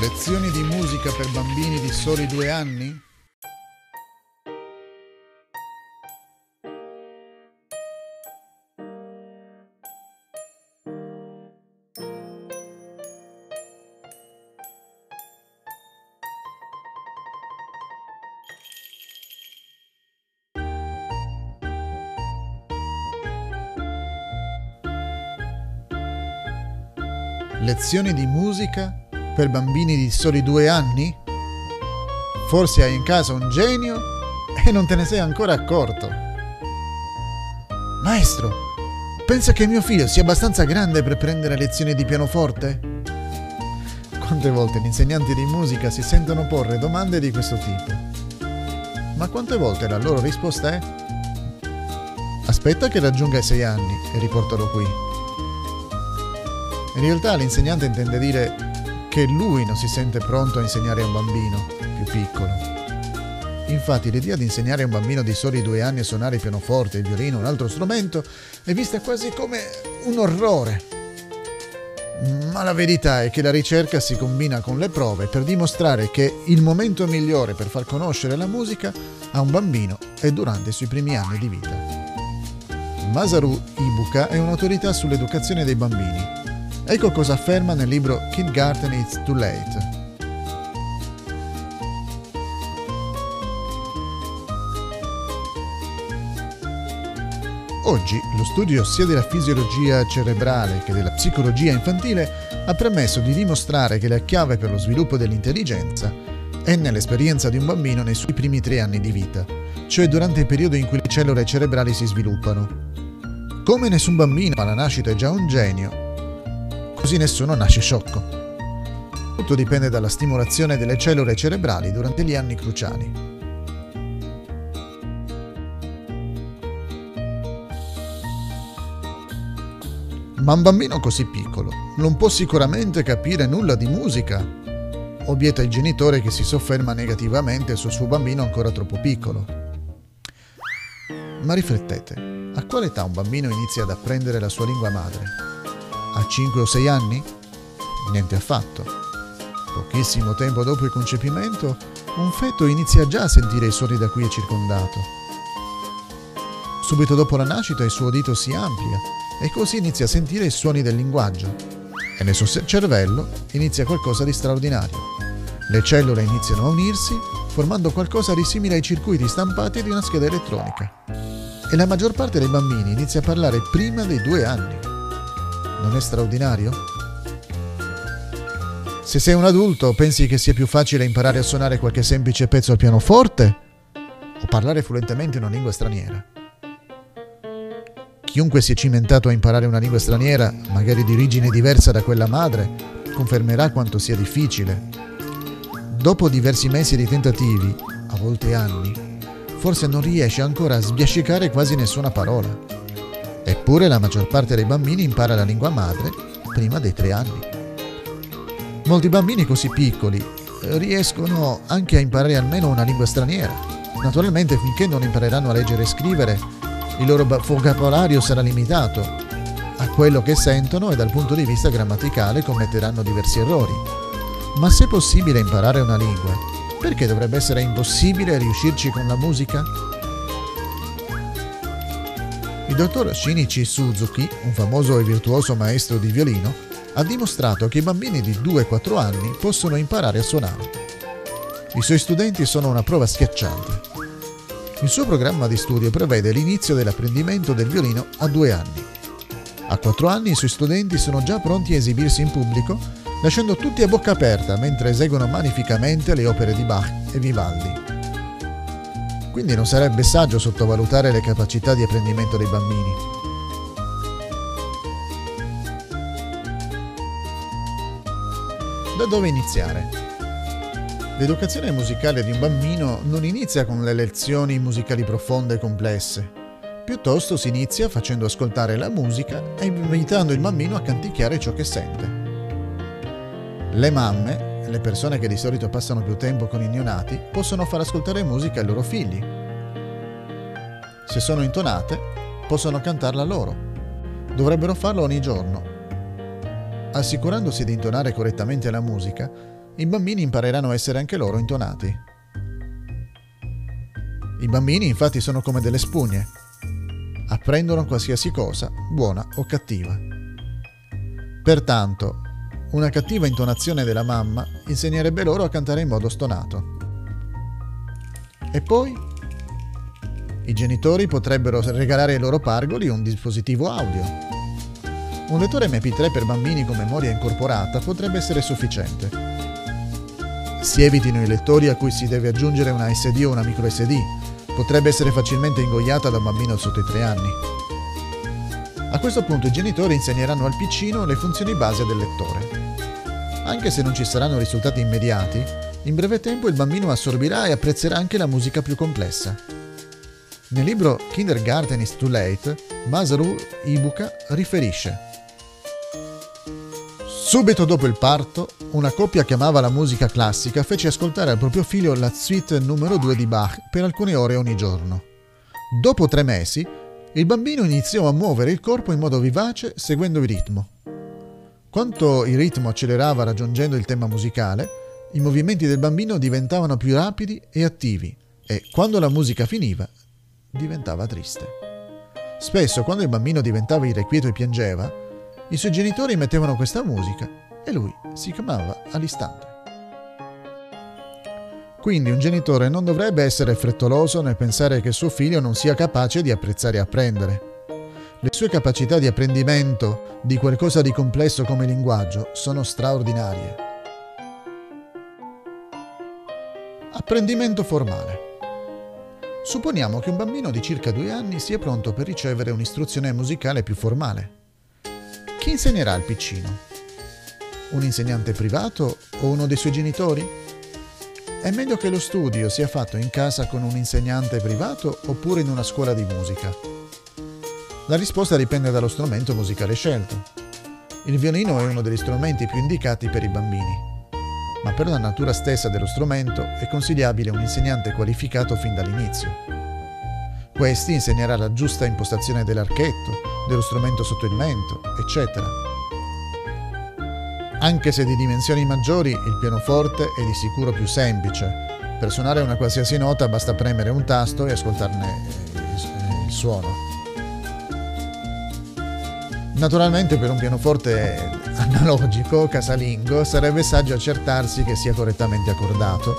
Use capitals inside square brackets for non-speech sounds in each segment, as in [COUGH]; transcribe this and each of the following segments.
Lezioni di musica per bambini di soli due anni? Lezioni di musica per bambini di soli due anni? Forse hai in casa un genio e non te ne sei ancora accorto. Maestro, pensa che mio figlio sia abbastanza grande per prendere lezioni di pianoforte? Quante volte gli insegnanti di musica si sentono porre domande di questo tipo? Ma quante volte la loro risposta è Aspetta che raggiunga i sei anni e riportalo qui. In realtà l'insegnante intende dire che lui non si sente pronto a insegnare a un bambino più piccolo. Infatti l'idea di insegnare a un bambino di soli due anni a suonare il pianoforte, il violino o un altro strumento è vista quasi come un orrore. Ma la verità è che la ricerca si combina con le prove per dimostrare che il momento migliore per far conoscere la musica a un bambino è durante i suoi primi anni di vita. Masaru Ibuka è un'autorità sull'educazione dei bambini Ecco cosa afferma nel libro Kindergarten It's Too Late. Oggi lo studio sia della fisiologia cerebrale che della psicologia infantile ha permesso di dimostrare che la chiave per lo sviluppo dell'intelligenza è nell'esperienza di un bambino nei suoi primi tre anni di vita, cioè durante il periodo in cui le cellule cerebrali si sviluppano. Come nessun bambino alla nascita è già un genio, così nessuno nasce sciocco. Tutto dipende dalla stimolazione delle cellule cerebrali durante gli anni cruciali. Ma un bambino così piccolo non può sicuramente capire nulla di musica, obietta il genitore che si sofferma negativamente sul suo bambino ancora troppo piccolo. Ma riflettete, a quale età un bambino inizia ad apprendere la sua lingua madre? A 5 o 6 anni? Niente affatto. Pochissimo tempo dopo il concepimento, un feto inizia già a sentire i suoni da cui è circondato. Subito dopo la nascita il suo udito si amplia e così inizia a sentire i suoni del linguaggio. E nel suo cervello inizia qualcosa di straordinario. Le cellule iniziano a unirsi, formando qualcosa di simile ai circuiti stampati di una scheda elettronica. E la maggior parte dei bambini inizia a parlare prima dei due anni. Non è straordinario? Se sei un adulto, pensi che sia più facile imparare a suonare qualche semplice pezzo al pianoforte o parlare fluentemente una lingua straniera? Chiunque si è cimentato a imparare una lingua straniera, magari di origine diversa da quella madre, confermerà quanto sia difficile. Dopo diversi mesi di tentativi, a volte anni, forse non riesce ancora a sbiascicare quasi nessuna parola. Eppure la maggior parte dei bambini impara la lingua madre prima dei tre anni. Molti bambini così piccoli eh, riescono anche a imparare almeno una lingua straniera. Naturalmente finché non impareranno a leggere e scrivere, il loro vocabolario sarà limitato a quello che sentono e dal punto di vista grammaticale commetteranno diversi errori. Ma se è possibile imparare una lingua, perché dovrebbe essere impossibile riuscirci con la musica? Il dottor Shinichi Suzuki, un famoso e virtuoso maestro di violino, ha dimostrato che i bambini di 2-4 anni possono imparare a suonare. I suoi studenti sono una prova schiacciante. Il suo programma di studio prevede l'inizio dell'apprendimento del violino a 2 anni. A 4 anni i suoi studenti sono già pronti a esibirsi in pubblico, lasciando tutti a bocca aperta mentre eseguono magnificamente le opere di Bach e Vivaldi. Quindi non sarebbe saggio sottovalutare le capacità di apprendimento dei bambini. Da dove iniziare? L'educazione musicale di un bambino non inizia con le lezioni musicali profonde e complesse. Piuttosto si inizia facendo ascoltare la musica e invitando il bambino a canticchiare ciò che sente. Le mamme le persone che di solito passano più tempo con i neonati possono far ascoltare musica ai loro figli. Se sono intonate, possono cantarla loro. Dovrebbero farlo ogni giorno. Assicurandosi di intonare correttamente la musica, i bambini impareranno a essere anche loro intonati. I bambini infatti sono come delle spugne, apprendono qualsiasi cosa, buona o cattiva. Pertanto, una cattiva intonazione della mamma insegnerebbe loro a cantare in modo stonato. E poi? I genitori potrebbero regalare ai loro pargoli un dispositivo audio. Un lettore MP3 per bambini con memoria incorporata potrebbe essere sufficiente. Si evitino i lettori a cui si deve aggiungere una SD o una micro SD. Potrebbe essere facilmente ingoiata da un bambino sotto i 3 anni. A questo punto i genitori insegneranno al piccino le funzioni base del lettore. Anche se non ci saranno risultati immediati, in breve tempo il bambino assorbirà e apprezzerà anche la musica più complessa. Nel libro Kindergarten is Too Late, Masaru Ibuka riferisce Subito dopo il parto, una coppia che amava la musica classica fece ascoltare al proprio figlio la suite numero 2 di Bach per alcune ore ogni giorno. Dopo tre mesi, il bambino iniziò a muovere il corpo in modo vivace seguendo il ritmo. Quanto il ritmo accelerava raggiungendo il tema musicale, i movimenti del bambino diventavano più rapidi e attivi e quando la musica finiva diventava triste. Spesso quando il bambino diventava irrequieto e piangeva, i suoi genitori mettevano questa musica e lui si calmava all'istante. Quindi un genitore non dovrebbe essere frettoloso nel pensare che suo figlio non sia capace di apprezzare e apprendere. Le sue capacità di apprendimento di qualcosa di complesso come linguaggio sono straordinarie. Apprendimento formale. Supponiamo che un bambino di circa due anni sia pronto per ricevere un'istruzione musicale più formale. Chi insegnerà al piccino? Un insegnante privato o uno dei suoi genitori? È meglio che lo studio sia fatto in casa con un insegnante privato oppure in una scuola di musica? La risposta dipende dallo strumento musicale scelto. Il violino è uno degli strumenti più indicati per i bambini ma per la natura stessa dello strumento è consigliabile un insegnante qualificato fin dall'inizio. Questi insegnerà la giusta impostazione dell'archetto, dello strumento sotto il mento, eccetera. Anche se di dimensioni maggiori, il pianoforte è di sicuro più semplice. Per suonare una qualsiasi nota basta premere un tasto e ascoltarne il suono. Naturalmente per un pianoforte analogico casalingo sarebbe saggio accertarsi che sia correttamente accordato,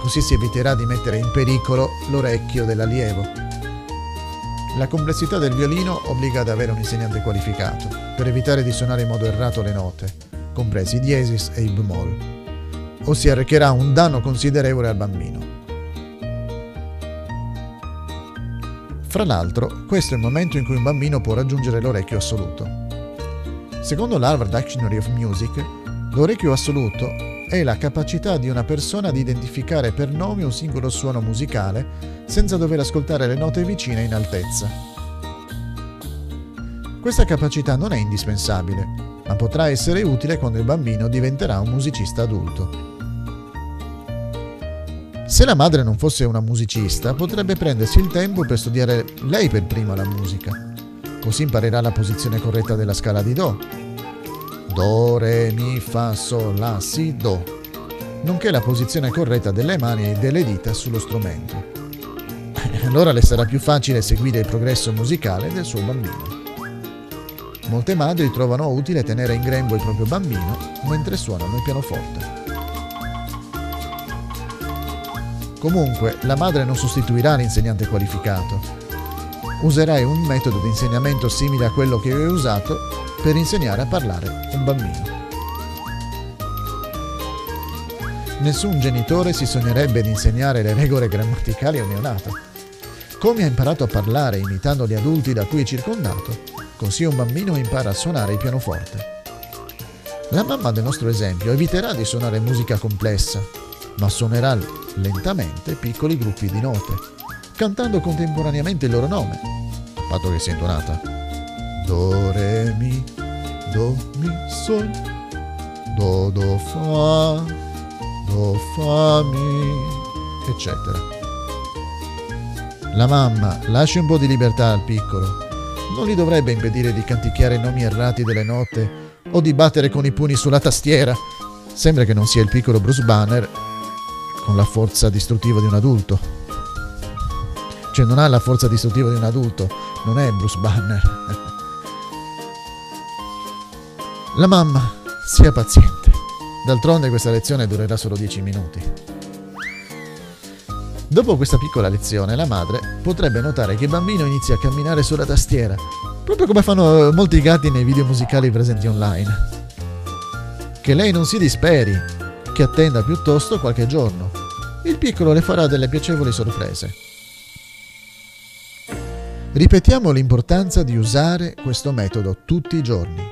così si eviterà di mettere in pericolo l'orecchio dell'allievo. La complessità del violino obbliga ad avere un insegnante qualificato, per evitare di suonare in modo errato le note, compresi i diesis e i bemoll, o si arrecherà un danno considerevole al bambino. Fra l'altro, questo è il momento in cui un bambino può raggiungere l'orecchio assoluto. Secondo l'Harvard Dictionary of Music, l'orecchio assoluto è la capacità di una persona di identificare per nome un singolo suono musicale senza dover ascoltare le note vicine in altezza. Questa capacità non è indispensabile, ma potrà essere utile quando il bambino diventerà un musicista adulto. Se la madre non fosse una musicista, potrebbe prendersi il tempo per studiare lei per prima la musica Così imparerà la posizione corretta della scala di Do. Do, Re, Mi, Fa, Sol, La, Si, Do. Nonché la posizione corretta delle mani e delle dita sullo strumento. [LAUGHS] Allora le sarà più facile seguire il progresso musicale del suo bambino. Molte madri trovano utile tenere in grembo il proprio bambino mentre suonano il pianoforte. Comunque, la madre non sostituirà l'insegnante qualificato, userai un metodo di insegnamento simile a quello che ho usato per insegnare a parlare un bambino. Nessun genitore si sognerebbe di insegnare le regole grammaticali a un neonato. Come ha imparato a parlare imitando gli adulti da cui è circondato, così un bambino impara a suonare il pianoforte. La mamma del nostro esempio eviterà di suonare musica complessa, ma suonerà lentamente piccoli gruppi di note cantando contemporaneamente il loro nome, patto che sia intonata. Do, re, mi, do, mi, sol, do, do, fa, do, fa, mi, eccetera. La mamma lascia un po' di libertà al piccolo. Non gli dovrebbe impedire di canticchiare nomi errati delle note o di battere con i pugni sulla tastiera. Sembra che non sia il piccolo Bruce Banner con la forza distruttiva di un adulto. Cioè non ha la forza distruttiva di un adulto, non è Bruce Banner. La mamma sia paziente. D'altronde questa lezione durerà solo 10 minuti. Dopo questa piccola lezione, la madre potrebbe notare che il bambino inizia a camminare sulla tastiera, proprio come fanno molti gatti nei video musicali presenti online. Che lei non si disperi, che attenda piuttosto qualche giorno. Il piccolo le farà delle piacevoli sorprese. Ripetiamo l'importanza di usare questo metodo tutti i giorni.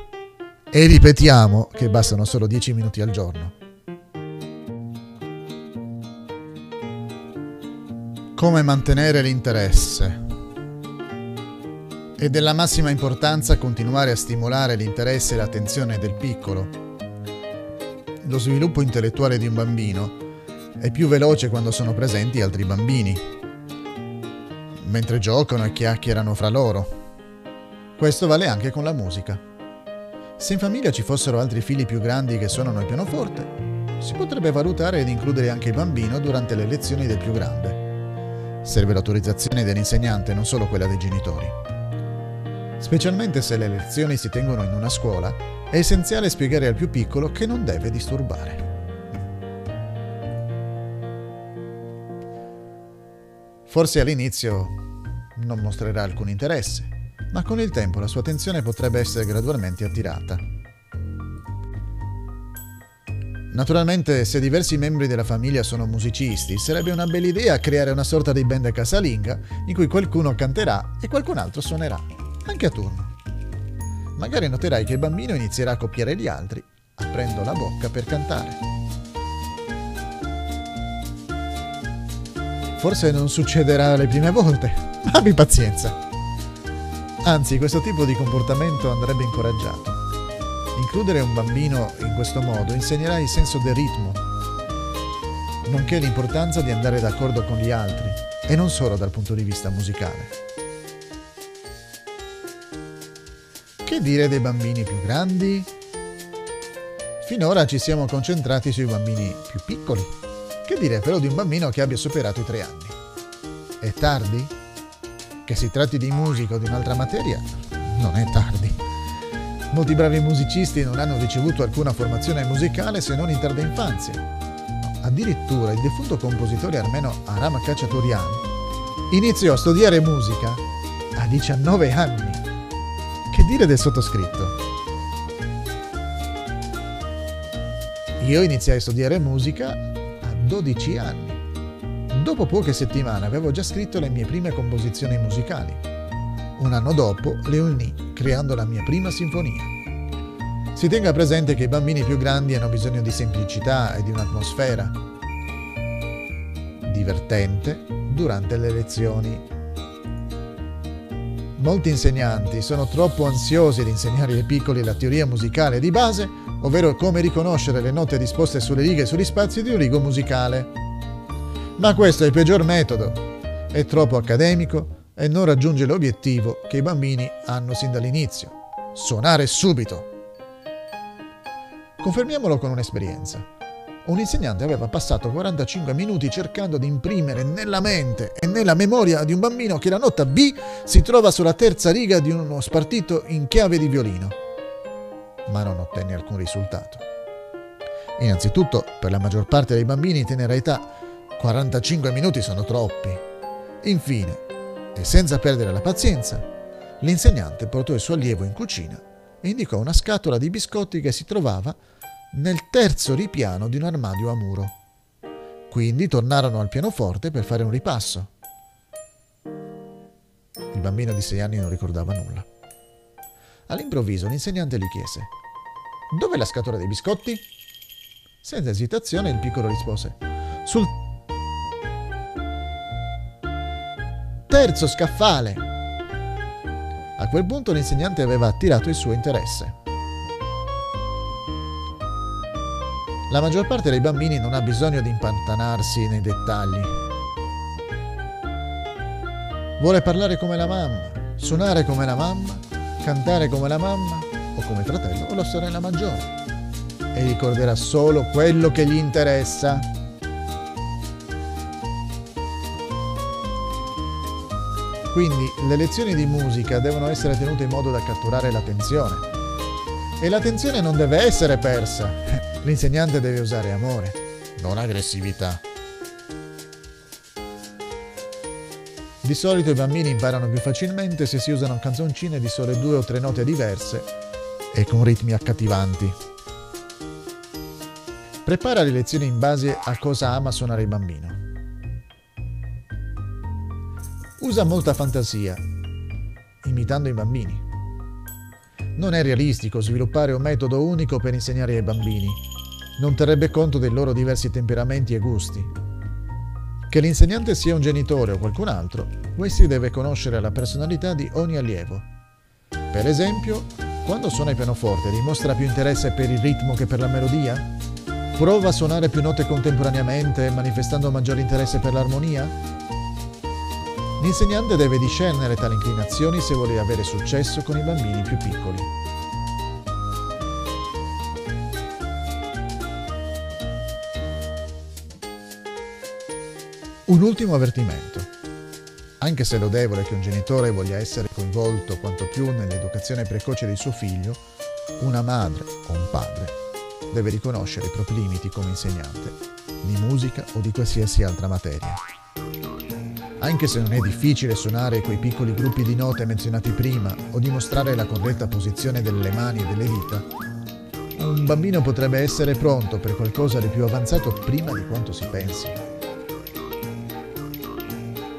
E ripetiamo che bastano solo 10 minuti al giorno. Come mantenere l'interesse. È della massima importanza continuare a stimolare l'interesse e l'attenzione del piccolo. Lo sviluppo intellettuale di un bambino è più veloce quando sono presenti altri bambini, mentre giocano e chiacchierano fra loro. Questo vale anche con la musica. Se in famiglia ci fossero altri figli più grandi che suonano il pianoforte, si potrebbe valutare di includere anche il bambino durante le lezioni del più grande. Serve l'autorizzazione dell'insegnante, non solo quella dei genitori. Specialmente se le lezioni si tengono in una scuola, è essenziale spiegare al più piccolo che non deve disturbare. Forse all'inizio non mostrerà alcun interesse, ma con il tempo la sua attenzione potrebbe essere gradualmente attirata. Naturalmente, se diversi membri della famiglia sono musicisti, sarebbe una bella idea creare una sorta di band casalinga in cui qualcuno canterà e qualcun altro suonerà, anche a turno. Magari noterai che il bambino inizierà a copiare gli altri, aprendo la bocca per cantare. Forse non succederà le prime volte, [LAUGHS] ma abbi pazienza. Anzi, questo tipo di comportamento andrebbe incoraggiato. Includere un bambino in questo modo insegnerà il senso del ritmo, nonché l'importanza di andare d'accordo con gli altri, e non solo dal punto di vista musicale. Che dire dei bambini più grandi? Finora ci siamo concentrati sui bambini più piccoli. Che dire però di un bambino che abbia superato i tre anni? È tardi? Che si tratti di musica o di un'altra materia? Non è tardi. Molti bravi musicisti non hanno ricevuto alcuna formazione musicale se non in tarda infanzia. Addirittura il defunto compositore armeno Aram Khachaturian iniziò a studiare musica a 19 anni. Che dire del sottoscritto? Io iniziai a studiare musica a 12 anni. Dopo poche settimane avevo già scritto le mie prime composizioni musicali. Un anno dopo le unì creando la mia prima sinfonia. Si tenga presente che i bambini più grandi hanno bisogno di semplicità e di un'atmosfera divertente durante le lezioni. Molti insegnanti sono troppo ansiosi di insegnare ai piccoli la teoria musicale di base, ovvero come riconoscere le note disposte sulle righe e sugli spazi di un rigo musicale. Ma questo è il peggior metodo. È troppo accademico e non raggiunge l'obiettivo che i bambini hanno sin dall'inizio, suonare subito. Confermiamolo con un'esperienza. Un insegnante aveva passato 45 minuti cercando di imprimere nella mente e nella memoria di un bambino che la nota B si trova sulla terza riga di uno spartito in chiave di violino, ma non ottenne alcun risultato. Innanzitutto, per la maggior parte dei bambini in tenera età, 45 minuti sono troppi. Infine, e senza perdere la pazienza, l'insegnante portò il suo allievo in cucina e indicò una scatola di biscotti che si trovava nel terzo ripiano di un armadio a muro. Quindi tornarono al pianoforte per fare un ripasso. Il bambino di sei anni non ricordava nulla. All'improvviso l'insegnante gli chiese: Dov'è la scatola dei biscotti? Senza esitazione il piccolo rispose: Sul terzo scaffale. A quel punto l'insegnante aveva attirato il suo interesse. La maggior parte dei bambini non ha bisogno di impantanarsi nei dettagli. Vuole parlare come la mamma, suonare come la mamma, cantare come la mamma o come fratello o la sorella maggiore. e ricorderà solo quello che gli interessa. Quindi le lezioni di musica devono essere tenute in modo da catturare l'attenzione. E l'attenzione non deve essere persa. [LAUGHS] L'insegnante deve usare amore, non aggressività. Di solito i bambini imparano più facilmente se si usano canzoncine di sole due o tre note diverse e con ritmi accattivanti. Prepara le lezioni in base a cosa ama suonare il bambino. Usa molta fantasia, imitando i bambini. Non è realistico sviluppare un metodo unico per insegnare ai bambini. Non terrebbe conto dei loro diversi temperamenti e gusti. Che l'insegnante sia un genitore o qualcun altro, questi deve conoscere la personalità di ogni allievo. Per esempio, quando suona il pianoforte dimostra più interesse per il ritmo che per la melodia? Prova a suonare più note contemporaneamente manifestando maggiore interesse per l'armonia? L'insegnante deve discernere tali inclinazioni se vuole avere successo con i bambini più piccoli. Un ultimo avvertimento. Anche se è lodevole che un genitore voglia essere coinvolto quanto più nell'educazione precoce di suo figlio, una madre o un padre deve riconoscere i propri limiti come insegnante, di musica o di qualsiasi altra materia. Anche se non è difficile suonare quei piccoli gruppi di note menzionati prima o dimostrare la corretta posizione delle mani e delle dita, un bambino potrebbe essere pronto per qualcosa di più avanzato prima di quanto si pensi.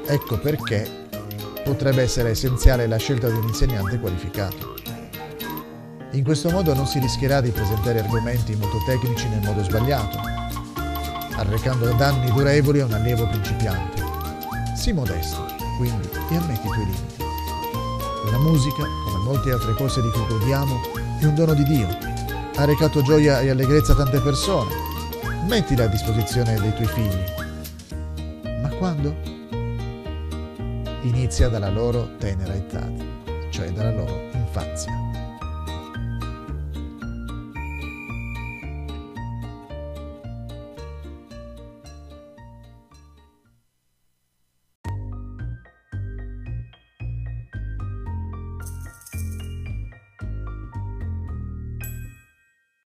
Ecco perché potrebbe essere essenziale la scelta di un insegnante qualificato. In questo modo non si rischierà di presentare argomenti molto tecnici nel modo sbagliato, arrecando danni durevoli a un allievo principiante. Sii modesto, quindi, e ammetti i tuoi limiti. La musica, come molte altre cose di cui godiamo, è un dono di Dio. Ha recato gioia e allegrezza a tante persone. Mettila a disposizione dei tuoi figli. Ma quando? Inizia dalla loro tenera età, cioè dalla loro infanzia.